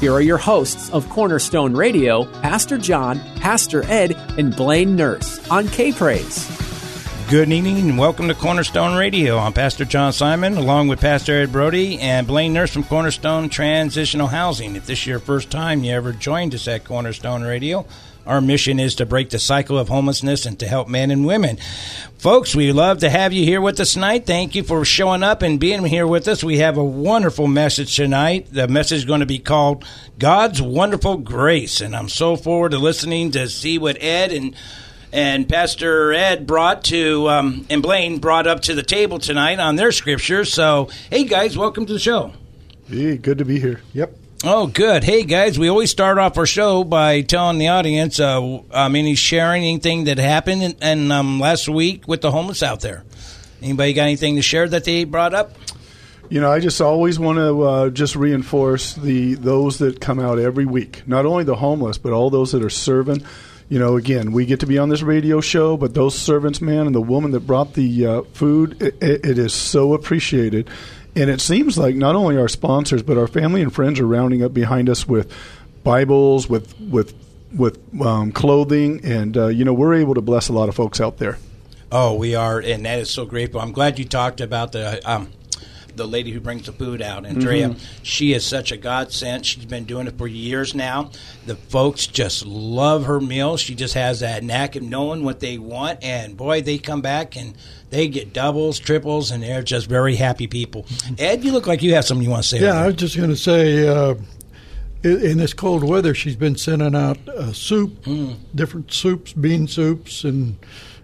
here are your hosts of Cornerstone Radio, Pastor John, Pastor Ed, and Blaine Nurse on K Praise. Good evening and welcome to Cornerstone Radio. I'm Pastor John Simon along with Pastor Ed Brody and Blaine Nurse from Cornerstone Transitional Housing. If this is your first time you ever joined us at Cornerstone Radio, our mission is to break the cycle of homelessness and to help men and women. Folks, we love to have you here with us tonight. Thank you for showing up and being here with us. We have a wonderful message tonight. The message is going to be called God's Wonderful Grace. And I'm so forward to listening to see what Ed and and Pastor Ed brought to um, and Blaine brought up to the table tonight on their scriptures. So, hey guys, welcome to the show. Hey, good to be here. Yep. Oh, good. Hey, guys, we always start off our show by telling the audience, uh, mean, he's sharing anything that happened in, in um, last week with the homeless out there. Anybody got anything to share that they brought up? You know, I just always want to uh, just reinforce the those that come out every week. Not only the homeless, but all those that are serving. You know, again, we get to be on this radio show, but those servants, man, and the woman that brought the uh, food, it, it is so appreciated. And it seems like not only our sponsors, but our family and friends are rounding up behind us with Bibles, with with with um, clothing, and uh, you know we're able to bless a lot of folks out there. Oh, we are, and that is so great. But I'm glad you talked about the um, the lady who brings the food out, Andrea. Mm-hmm. She is such a godsend. She's been doing it for years now. The folks just love her meals. She just has that knack of knowing what they want, and boy, they come back and they get doubles, triples, and they're just very happy people. Ed, you look like you have something you want to say. Yeah, I was just going to say. Uh, in this cold weather, she's been sending out uh, soup, mm. different soups, bean soups, and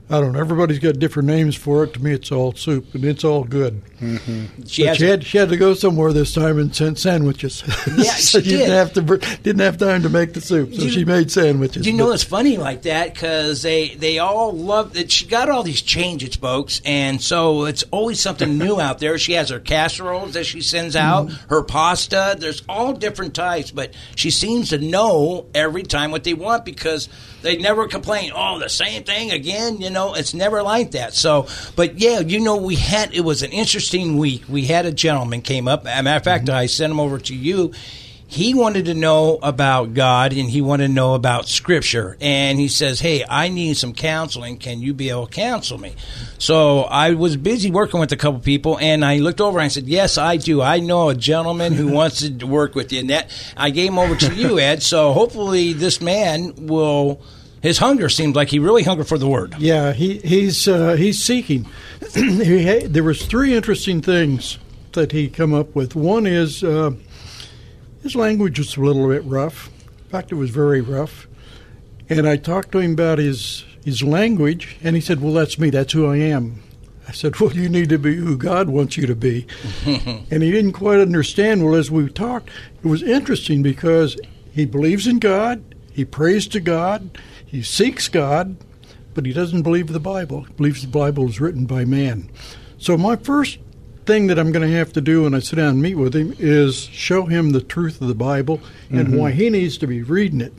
I don't know. Everybody's got different names for it. To me, it's all soup, and it's all good. Mm-hmm. She, she, had she had to go somewhere this time and send sandwiches. Yeah, so she, didn't have to didn't have time to make the soup, so you, she made sandwiches. You know, it's funny like that because they they all love that. She got all these changes, folks, and so it's always something new out there. She has her casseroles that she sends out, mm-hmm. her pasta. There's all different types, but she seems to know every time what they want because they never complain. Oh, the same thing again. You know, it's never like that. So, but yeah, you know, we had it was an interesting week. We had a gentleman came up. As a matter of fact, mm-hmm. I sent him over to you he wanted to know about God and he wanted to know about Scripture. And he says, Hey, I need some counseling. Can you be able to counsel me? So I was busy working with a couple people and I looked over and I said, Yes, I do. I know a gentleman who wants to work with you. And that I gave him over to you, Ed. So hopefully this man will. His hunger seemed like he really hungered for the word. Yeah, he, he's uh, he's seeking. he, there was three interesting things that he come up with. One is uh, his language was a little bit rough. In fact, it was very rough. And I talked to him about his his language, and he said, "Well, that's me. That's who I am." I said, "Well, you need to be who God wants you to be." and he didn't quite understand. Well, as we talked, it was interesting because he believes in God, he prays to God, he seeks God, but he doesn't believe the Bible. He believes the Bible is written by man. So my first thing that I'm going to have to do when I sit down and meet with him is show him the truth of the Bible and mm-hmm. why he needs to be reading it.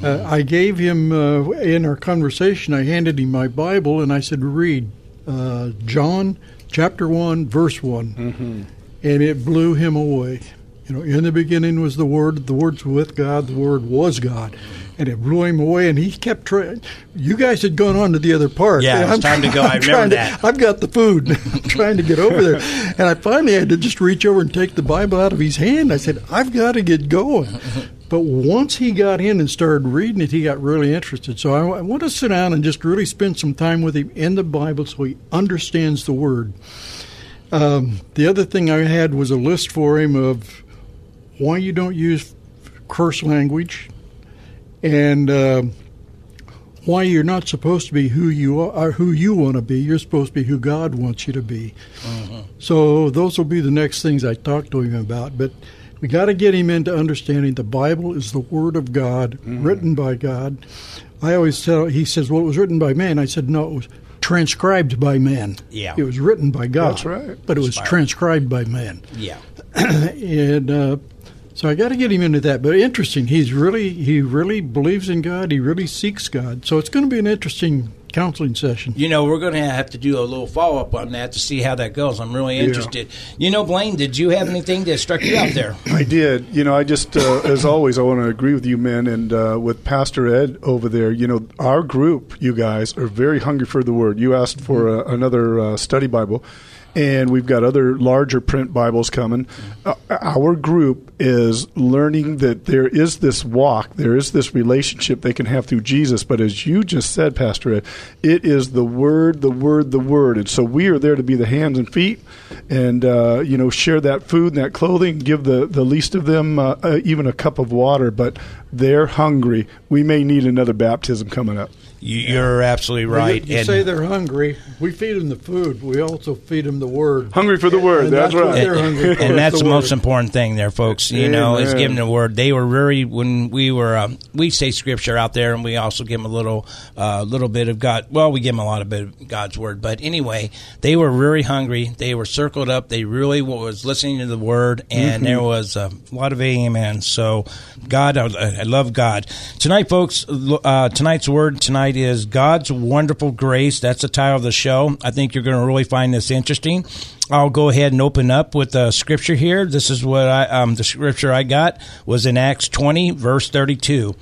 Uh, I gave him, uh, in our conversation, I handed him my Bible and I said, read uh, John chapter 1, verse one mm-hmm. And it blew him away. You know, in the beginning was the Word, the Word's with God, the Word was God. and it blew him away. And he kept trying. You guys had gone on to the other part. Yeah, And it was time to go. I remember to- that. I've got the food. I'm trying to get over there, and I finally had to just reach over and take the Bible out of his hand. I said, "I've got to get going." But once he got in and started reading it, he got really interested. So I, I want to sit down and just really spend some time with him in the Bible so he understands the Word. Um, the other thing I had was a list for him of why you don't use curse language and uh, why you're not supposed to be who you are, who you want to be. You're supposed to be who God wants you to be. So those will be the next things I talk to him about. But we got to get him into understanding the Bible is the Word of God, written by God. I always tell. He says, "Well, it was written by man." I said, "No, it was transcribed by man. Yeah. it was written by God. That's right. but it was Inspired. transcribed by man." Yeah. and uh, so I got to get him into that. But interesting, he's really he really believes in God. He really seeks God. So it's going to be an interesting counseling session. You know, we're going to have to do a little follow up on that to see how that goes. I'm really interested. You know, Blaine, did you have anything that struck you out there? I did. You know, I just, uh, as always, I want to agree with you, men, and uh, with Pastor Ed over there. You know, our group, you guys, are very hungry for the Word. You asked for uh, another uh, study Bible, and we've got other larger print Bibles coming. Uh, our group is learning that there is this walk, there is this relationship they can have through Jesus. But as you just said, Pastor Ed, it is the Word, the Word, the Word, and so we are there to be the hands and feet, and uh, you know, share that food and that clothing, give the the least of them uh, uh, even a cup of water. But they're hungry. We may need another baptism coming up. You, you're absolutely right. You, you And- say they're hungry. We feed them the food. We also feed them the word. Hungry for the Word. And That's, that's what right. they're hungry for. and that's the the most important thing there, folks. You know, is Amen. giving the word. They were very when we were um, we say scripture out there, and we also give them a little uh, little bit of God. Well, we give them a lot of bit of God's word, but anyway, they were very hungry. They were circled up. They really was listening to the word, and there was a lot of amen. So, God, I, I love God tonight, folks. Uh, tonight's word tonight is God's wonderful grace. That's the title of the show. I think you're going to really find this interesting. I'll go ahead and open up with the scripture here. This is what I um, the scripture I got was in Acts 20 verse 32.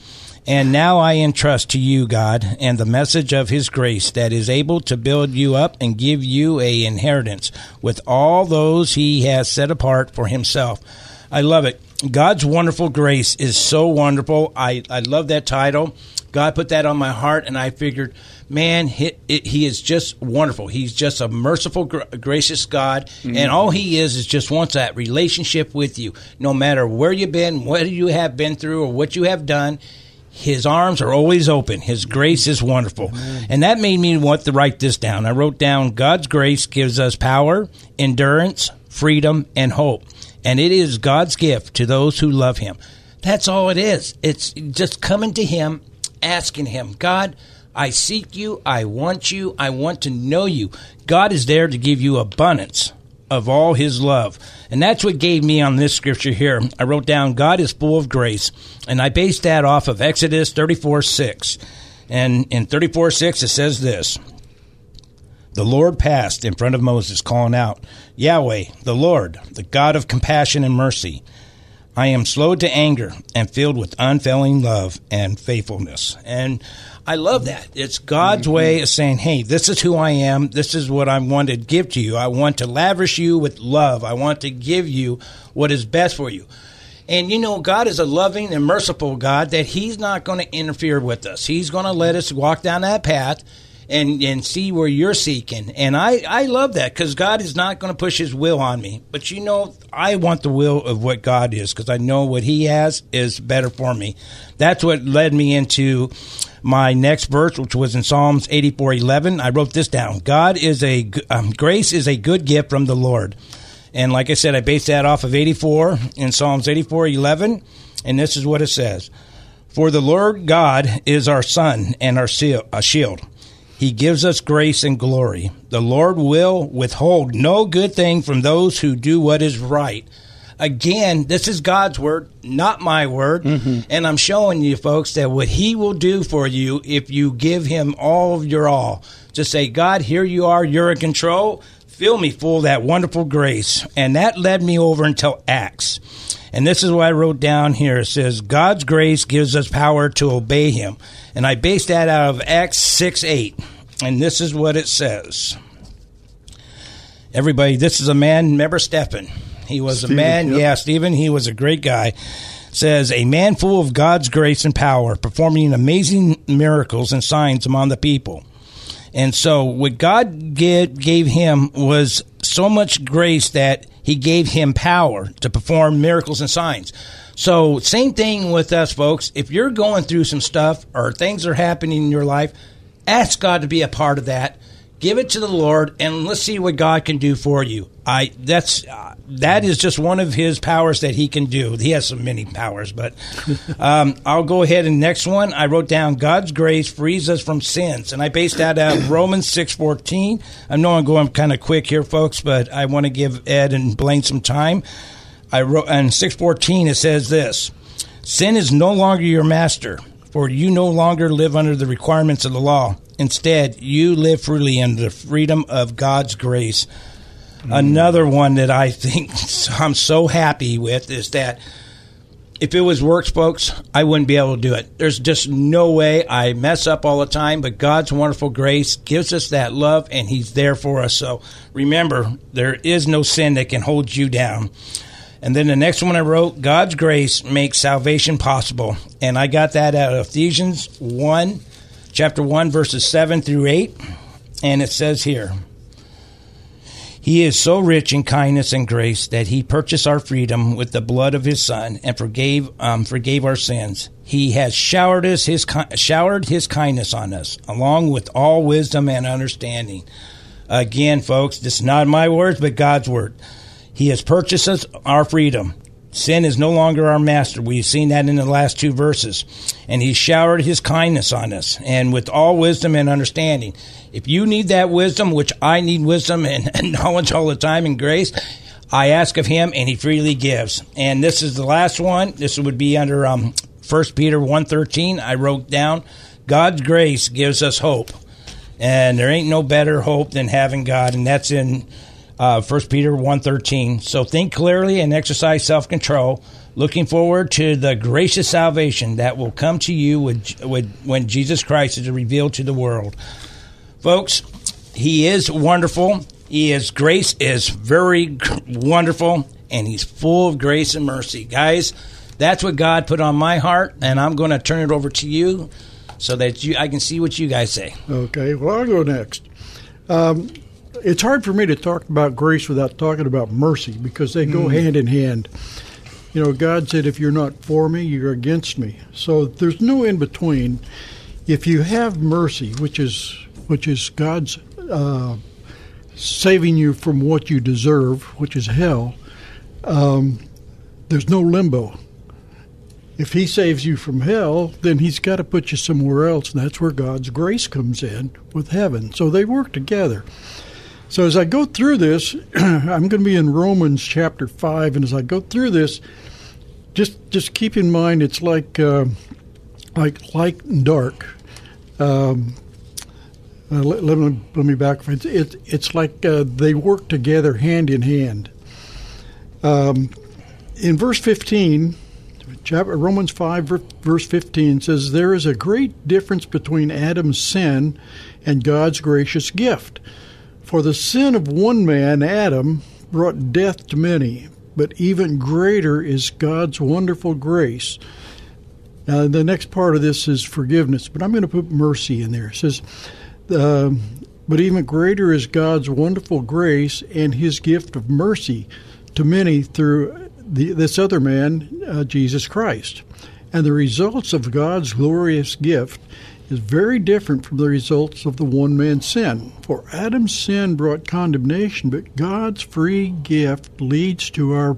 And now I entrust to you, God, and the message of His grace that is able to build you up and give you a inheritance with all those He has set apart for Himself. I love it. God's wonderful grace is so wonderful. I, I love that title. God put that on my heart, and I figured, man, he, he is just wonderful. He's just a merciful, gr- gracious God, mm-hmm. and all He is is just wants that relationship with you. No matter where you've been, what you have been through, or what you have done, His arms are always open. His grace is wonderful, and that made me want to write this down. I wrote down God's grace gives us power, endurance, freedom, and hope, and it is God's gift to those who love Him. That's all it is. It's just coming to Him, asking Him, God, I seek you. I want you. I want to know you. God is there to give you abundance of all His love. And that's what gave me on this scripture here. I wrote down, God is full of grace. And I based that off of Exodus 34 6. And in 34 6, it says this The Lord passed in front of Moses, calling out, Yahweh, the Lord, the God of compassion and mercy. I am slow to anger and filled with unfailing love and faithfulness. And I love that. It's God's mm-hmm. way of saying, hey, this is who I am. This is what I want to give to you. I want to lavish you with love. I want to give you what is best for you. And you know, God is a loving and merciful God that He's not going to interfere with us. He's going to let us walk down that path and and see where you're seeking. And I I love that because God is not going to push His will on me. But you know, I want the will of what God is because I know what He has is better for me. That's what led me into my next verse, which was in Psalms 84:11. I wrote this down. God is a um, grace is a good gift from the Lord. And like I said, I based that off of 84 in Psalms 84:11, and this is what it says: For the Lord God is our sun and our shield. He gives us grace and glory. The Lord will withhold no good thing from those who do what is right. Again, this is God's word, not my word. Mm-hmm. And I'm showing you, folks, that what He will do for you if you give Him all of your all. Just say, God, here you are. You're in control. Fill me full of that wonderful grace. And that led me over until Acts. And this is what I wrote down here. It says, God's grace gives us power to obey him. And I based that out of Acts 6 8. And this is what it says. Everybody, this is a man, remember Stephen. He was Stephen, a man, yep. yeah, Stephen, he was a great guy. Says, a man full of God's grace and power, performing amazing miracles and signs among the people. And so, what God gave, him was so much grace that he gave him power to perform miracles and signs. So, same thing with us, folks. If you're going through some stuff or things are happening in your life, ask God to be a part of that. Give it to the Lord, and let's see what God can do for you. I that's uh, that is just one of His powers that He can do. He has so many powers, but um, I'll go ahead and next one. I wrote down God's grace frees us from sins, and I based that out of Romans six fourteen. I know I'm going kind of quick here, folks, but I want to give Ed and Blaine some time. I wrote on six fourteen. It says this: Sin is no longer your master, for you no longer live under the requirements of the law. Instead, you live freely in the freedom of God's grace. Another one that I think I'm so happy with is that if it was works, folks, I wouldn't be able to do it. There's just no way. I mess up all the time, but God's wonderful grace gives us that love, and He's there for us. So remember, there is no sin that can hold you down. And then the next one I wrote, God's grace makes salvation possible. And I got that out of Ephesians 1, chapter 1, verses 7 through 8. And it says here, He is so rich in kindness and grace that He purchased our freedom with the blood of His Son and forgave um, forgave our sins. He has showered us His showered His kindness on us, along with all wisdom and understanding. Again, folks, this is not my words, but God's word. He has purchased us our freedom. Sin is no longer our master. We've seen that in the last two verses. And He showered His kindness on us, and with all wisdom and understanding. If you need that wisdom, which I need wisdom and, knowledge all the time and grace, I ask of Him, and He freely gives. And this is the last one. This would be under um, 1 Peter 1.13. I wrote down, God's grace gives us hope. And there ain't no better hope than having God, and that's in uh, 1 Peter 1.13. So think clearly and exercise self-control, looking forward to the gracious salvation that will come to you with, with, when Jesus Christ is revealed to the world. Folks, he is wonderful. He is grace is very wonderful, and he's full of grace and mercy. Guys, that's what God put on my heart, and I'm going to turn it over to you so that you I can see what you guys say. Okay, well, I'll go next. Um, it's hard for me to talk about grace without talking about mercy because they go hand in hand. You know, God said, if you're not for me, you're against me. So there's no in between. If you have mercy, which is which is God's uh, saving you from what you deserve, which is hell, um, there's no limbo. If He saves you from hell, then He's got to put you somewhere else, and that's where God's grace comes in with heaven. So they work together. So as I go through this, I'm going to be in Romans chapter five, and as I go through this, just just keep in mind it's like uh, like light and dark. Um, uh, let, let, me let me back. It's it, it's like uh, they work together hand in hand. Um, in verse 15, chapter, Romans 5, verse 15 says, There is a great difference between Adam's sin and God's gracious gift. For the sin of one man, Adam, brought death to many, but even greater is God's wonderful grace. Now, the next part of this is forgiveness, but I'm going to put mercy in there. It says, uh, But even greater is God's wonderful grace and his gift of mercy to many through the, this other man, uh, Jesus Christ. And the results of God's glorious gift is very different from the results of the one man's sin. For Adam's sin brought condemnation, but God's free gift leads to our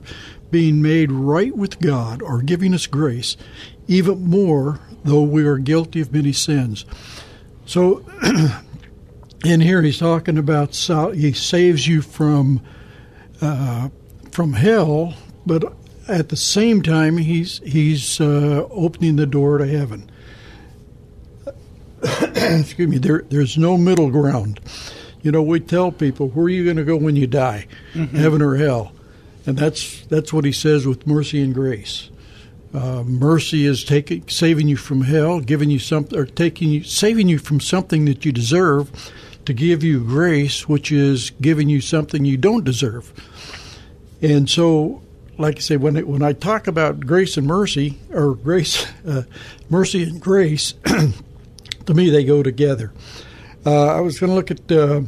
being made right with God or giving us grace, even more though we are guilty of many sins. So, in here, he's talking about he saves you from uh, from hell, but at the same time, he's he's uh, opening the door to heaven. excuse me, there, there's no middle ground. You know, we tell people, where are you going to go when you die? Mm-hmm. Heaven or hell? And that's that's what he says with mercy and grace. Uh, mercy is taking saving you from hell, giving you something, or taking you saving you from something that you deserve, to give you grace, which is giving you something you don't deserve. And so, like I say, when it, when I talk about grace and mercy, or grace, uh, mercy and grace, to me they go together. Uh, I was going to look at uh,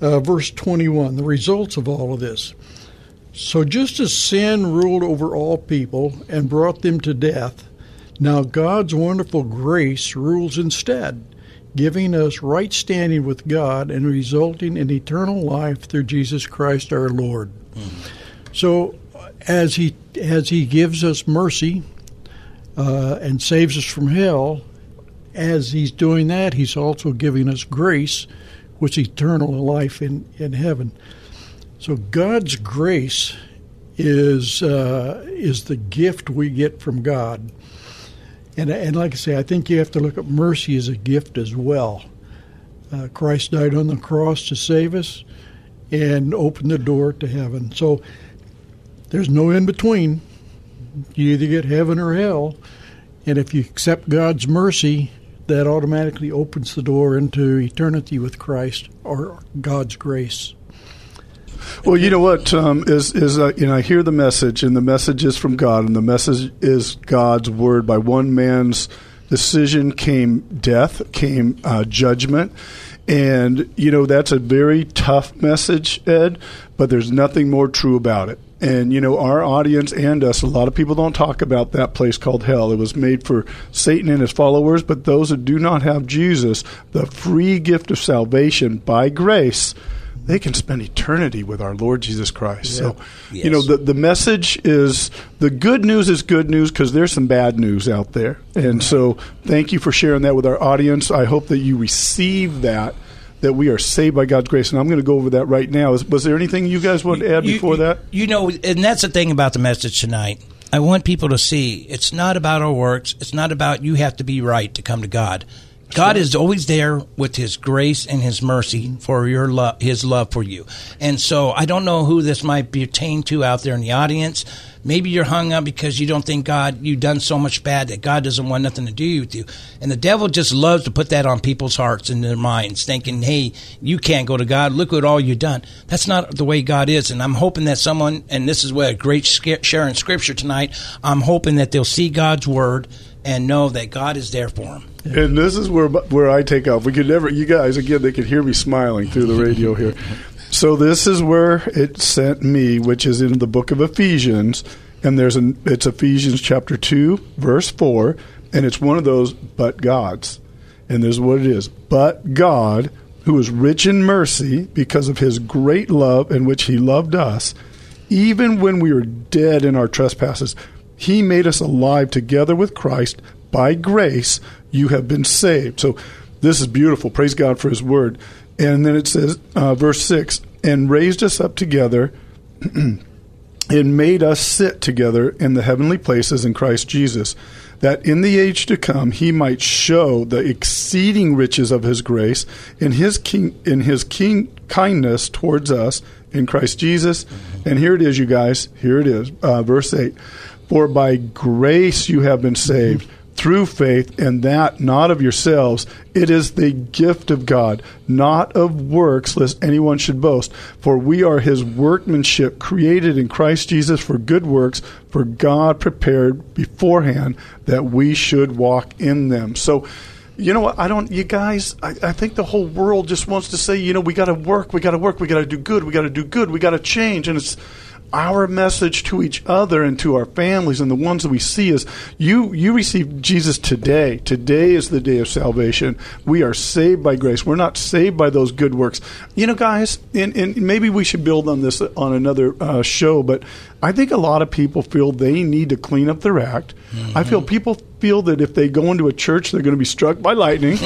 uh, verse 21, the results of all of this. So, just as sin ruled over all people and brought them to death, now God's wonderful grace rules instead, giving us right standing with God and resulting in eternal life through Jesus Christ our Lord. Mm. So, as he as he gives us mercy uh, and saves us from hell, as he's doing that, he's also giving us grace, which is eternal life in, in heaven. So God's grace is uh, is the gift we get from God, and and like I say, I think you have to look at mercy as a gift as well. Uh, Christ died on the cross to save us and open the door to heaven. So there's no in between. You either get heaven or hell, and if you accept God's mercy, that automatically opens the door into eternity with Christ or God's grace. Well, you know what um, is is uh, you know I hear the message, and the message is from God, and the message is God's word. By one man's decision came death, came uh, judgment, and you know that's a very tough message, Ed. But there's nothing more true about it. And you know our audience and us, a lot of people don't talk about that place called hell. It was made for Satan and his followers, but those who do not have Jesus, the free gift of salvation by grace they can spend eternity with our Lord Jesus Christ. Yeah. So, yes. you know, the the message is the good news is good news because there's some bad news out there. And so, thank you for sharing that with our audience. I hope that you receive that that we are saved by God's grace. And I'm going to go over that right now. Is, was there anything you guys want to add you, before you, that? You know, and that's the thing about the message tonight. I want people to see it's not about our works. It's not about you have to be right to come to God. God is always there with His grace and His mercy for your love, His love for you. And so I don't know who this might pertain to out there in the audience. Maybe you're hung up because you don't think God, you've done so much bad that God doesn't want nothing to do with you. And the devil just loves to put that on people's hearts and their minds, thinking, hey, you can't go to God. Look at all you've done. That's not the way God is. And I'm hoping that someone, and this is what a great sharing scripture tonight, I'm hoping that they'll see God's word and know that God is there for them. And this is where where I take off. We could never, you guys, again, they could hear me smiling through the radio here. So this is where it sent me, which is in the book of Ephesians, and there's an it's Ephesians chapter two, verse four, and it's one of those but God's, and there's what it is. But God, who is rich in mercy, because of His great love in which He loved us, even when we were dead in our trespasses, He made us alive together with Christ. By grace, you have been saved. So this is beautiful. Praise God for His word. And then it says, uh, verse 6 and raised us up together and made us sit together in the heavenly places in Christ Jesus, that in the age to come he might show the exceeding riches of his grace in his king in his king kindness towards us in Christ Jesus. And here it is, you guys. Here it is, uh, verse eight. For by grace you have been saved through faith, and that not of yourselves. It is the gift of God, not of works, lest anyone should boast. For we are his workmanship, created in Christ Jesus for good works, for God prepared beforehand that we should walk in them. So, you know what? I don't, you guys, I, I think the whole world just wants to say, you know, we got to work, we got to work, we got to do good, we got to do good, we got to change. And it's, our message to each other and to our families and the ones that we see is you you receive Jesus today. Today is the day of salvation. We are saved by grace. We're not saved by those good works. You know, guys, and, and maybe we should build on this on another uh, show, but I think a lot of people feel they need to clean up their act. Mm-hmm. I feel people feel that if they go into a church, they're going to be struck by lightning.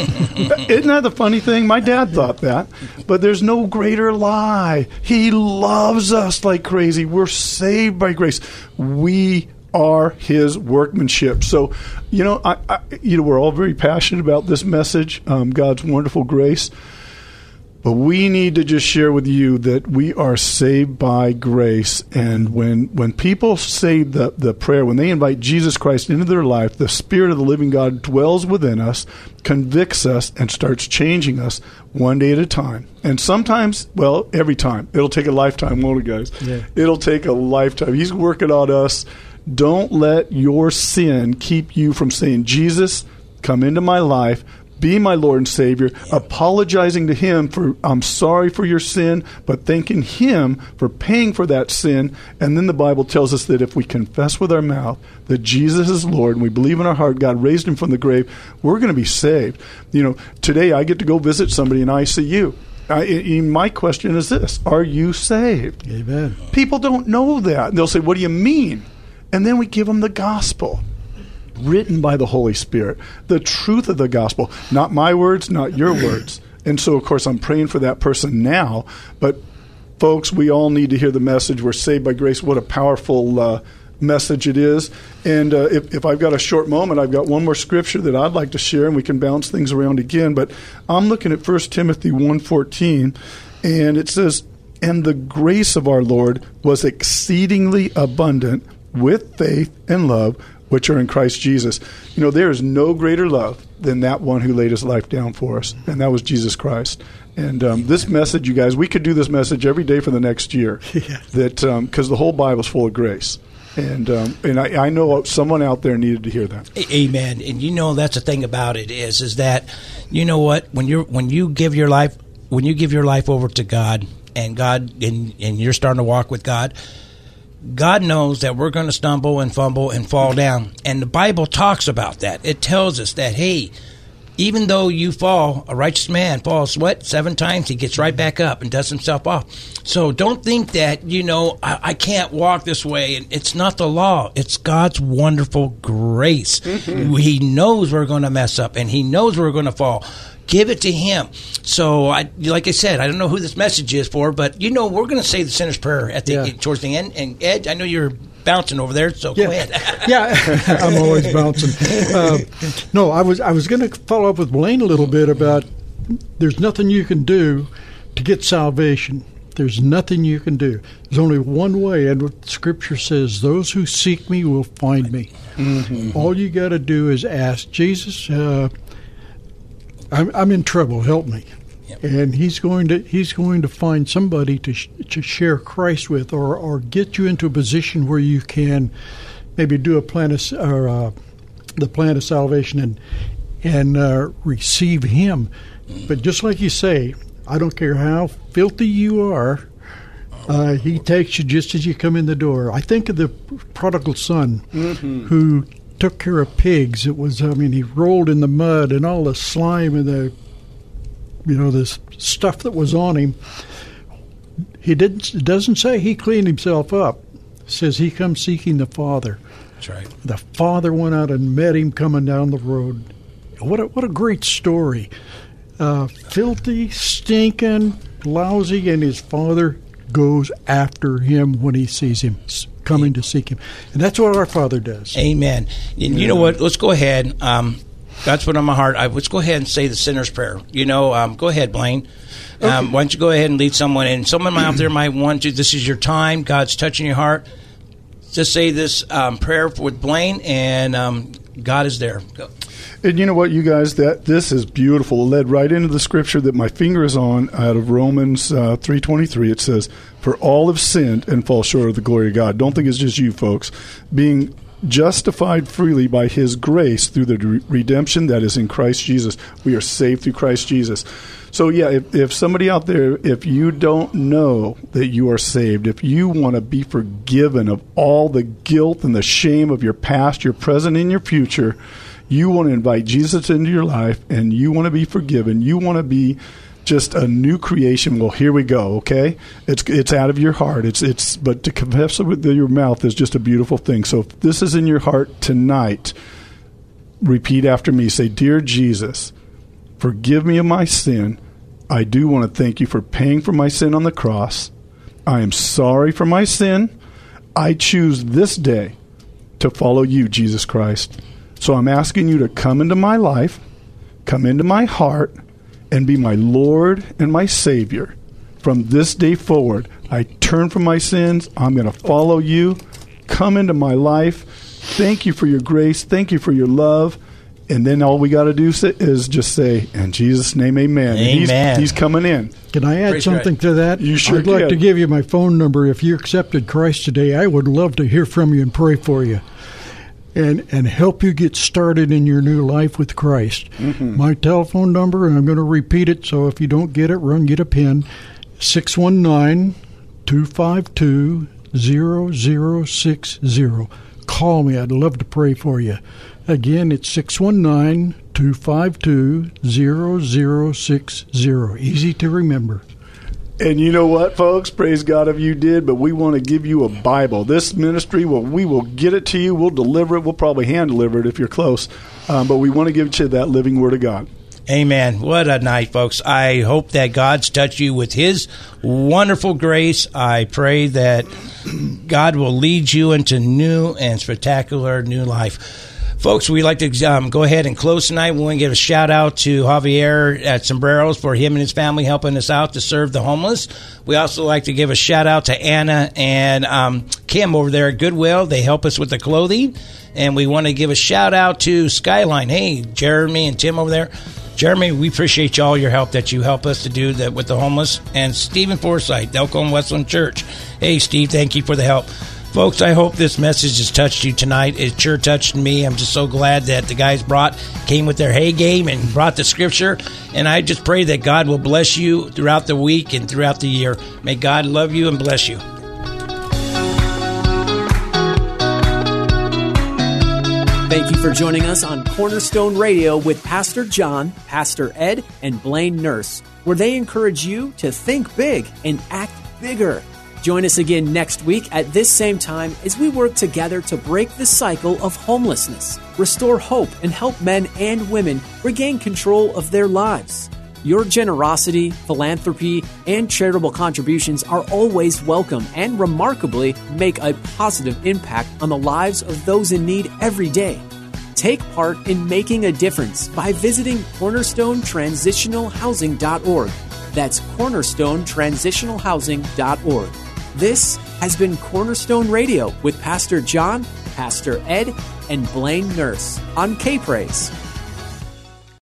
Isn't that the funny thing? My dad thought that. But there's no greater lie. He loves us like crazy. We're saved by grace. We are his workmanship. So, you know, I, I, you know, we're all very passionate about this message, um, God's wonderful grace. But we need to just share with you that we are saved by grace. And when, when people say the, the prayer, when they invite Jesus Christ into their life, the Spirit of the living God dwells within us, convicts us, and starts changing us one day at a time. And sometimes, well, every time. It'll take a lifetime, won't it, guys? Yeah. It'll take a lifetime. He's working on us. Don't let your sin keep you from saying, Jesus, come into my life be my Lord and Savior, apologizing to Him for, I'm sorry for your sin, but thanking Him for paying for that sin. And then the Bible tells us that if we confess with our mouth that Jesus is Lord and we believe in our heart God raised Him from the grave, we're going to be saved. You know, today I get to go visit somebody in ICU. I, my question is this Are you saved? Amen. People don't know that. They'll say, What do you mean? And then we give them the gospel written by the Holy Spirit, the truth of the gospel, not my words, not your words. And so, of course, I'm praying for that person now. But, folks, we all need to hear the message. We're saved by grace. What a powerful uh, message it is. And uh, if, if I've got a short moment, I've got one more scripture that I'd like to share, and we can bounce things around again. But I'm looking at 1 Timothy 1.14, and it says, And the grace of our Lord was exceedingly abundant with faith and love which are in Christ Jesus. You know, there is no greater love than that one who laid his life down for us, and that was Jesus Christ. And um, this message, you guys, we could do this message every day for the next year. Yeah. That because um, the whole Bible's full of grace. And um, and I, I, know someone out there needed to hear that. Amen. And you know that's the thing about it is is that you know what when you when you give your life when you give your life over to God and God and and you're starting to walk with God, God knows that we're going to stumble and fumble and fall down. And the Bible talks about that. It tells us that, hey, even though you fall, a righteous man falls what? Seven times, he gets right back up and does himself off. So don't think that, you know, I, I can't walk this way. And it's not the law, it's God's wonderful grace. Mm-hmm. He knows we're going to mess up and he knows we're going to fall. Give it to Him. So, I, like I said, I don't know who this message is for, but you know, we're going to say the sinner's prayer at the yeah. towards the end. And Ed, I know you're bouncing over there, so yeah. go ahead. yeah, I'm always bouncing. Uh, no, I was I was going to follow up with Blaine a little bit about there's nothing you can do to get salvation. There's nothing you can do. There's only one way, and what Scripture says: "Those who seek me will find me." Mm-hmm. All you got to do is ask Jesus. Uh, I'm, I'm in trouble. Help me. Yep. And he's going to he's going to find somebody to sh- to share Christ with, or or get you into a position where you can maybe do a plan of or uh, the plan of salvation and and uh, receive Him. But just like you say, I don't care how filthy you are. Uh, he takes you just as you come in the door. I think of the prodigal son mm-hmm. who took care of pigs. It was, I mean, he rolled in the mud and all the slime and the, you know, this stuff that was on him. He didn't. It doesn't say he cleaned himself up. It says he comes seeking the Father. That's right. The Father went out and met him coming down the road. What a, what a great story. Uh, filthy, stinking, lousy, and his father goes after him when he sees him coming to seek Him. And that's what our Father does. Amen. And you know what? Let's go ahead. Um, that's what on my heart. I, let's go ahead and say the sinner's prayer. You know, um, go ahead, Blaine. Um, why don't you go ahead and lead someone? And someone out there might want to. This is your time. God's touching your heart. Just say this um, prayer with Blaine, and um, God is there. Go. And you know what, you guys, that this is beautiful. Led right into the scripture that my finger is on out of Romans uh, three twenty three. It says, "For all have sinned and fall short of the glory of God." Don't think it's just you, folks. Being justified freely by His grace through the re- redemption that is in Christ Jesus. We are saved through Christ Jesus. So yeah, if, if somebody out there, if you don't know that you are saved, if you want to be forgiven of all the guilt and the shame of your past, your present, and your future you want to invite Jesus into your life and you want to be forgiven. You want to be just a new creation. Well, here we go. Okay, it's it's out of your heart. It's it's but to confess it with your mouth is just a beautiful thing. So if this is in your heart tonight, repeat after me. Say, "Dear Jesus, forgive me of my sin. I do want to thank you for paying for my sin on the cross. I am sorry for my sin. I choose this day to follow you, Jesus Christ." So I'm asking you to come into my life, come into my heart, and be my Lord and my Savior. From this day forward, I turn from my sins. I'm going to follow you. Come into my life. Thank you for your grace. Thank you for your love. And then all we got to do is just say, in Jesus' name, amen. Amen. He's, he's, coming in. Can I add Praise something God. to that? You sure I'd like to give you my phone number. If you accepted Christ today, I would love to hear from you and pray for you. And, and help you get started in your new life with Christ. Mm-hmm. My telephone number, and I'm going to repeat it, so if you don't get it, run get a pen 619 252 0060. Call me. I'd love to pray for you. Again, it's 619 252 0060. Easy to remember. And you know what, folks? Praise God if you did, but we want to give you a Bible. This ministry, well, we will get it to you. We'll deliver it. We'll probably hand deliver it if you're close. Um, but we want to give you that living Word of God. Amen. What a night, folks. I hope that God's touched you with His wonderful grace. I pray that God will lead you into new and spectacular new life. Folks, we'd like to um, go ahead and close tonight. We want to give a shout out to Javier at Sombreros for him and his family helping us out to serve the homeless. We also like to give a shout out to Anna and um, Kim over there at Goodwill. They help us with the clothing. And we want to give a shout out to Skyline. Hey, Jeremy and Tim over there. Jeremy, we appreciate all your help that you help us to do that with the homeless. And Stephen Forsythe, Delco and Westland Church. Hey, Steve, thank you for the help. Folks, I hope this message has touched you tonight. It sure touched me. I'm just so glad that the guys brought, came with their hay game and brought the scripture. And I just pray that God will bless you throughout the week and throughout the year. May God love you and bless you. Thank you for joining us on Cornerstone Radio with Pastor John, Pastor Ed, and Blaine Nurse, where they encourage you to think big and act bigger. Join us again next week at this same time as we work together to break the cycle of homelessness, restore hope, and help men and women regain control of their lives. Your generosity, philanthropy, and charitable contributions are always welcome and remarkably make a positive impact on the lives of those in need every day. Take part in making a difference by visiting cornerstonetransitionalhousing.org. That's cornerstonetransitionalhousing.org. This has been Cornerstone Radio with Pastor John, Pastor Ed, and Blaine Nurse on K Praise.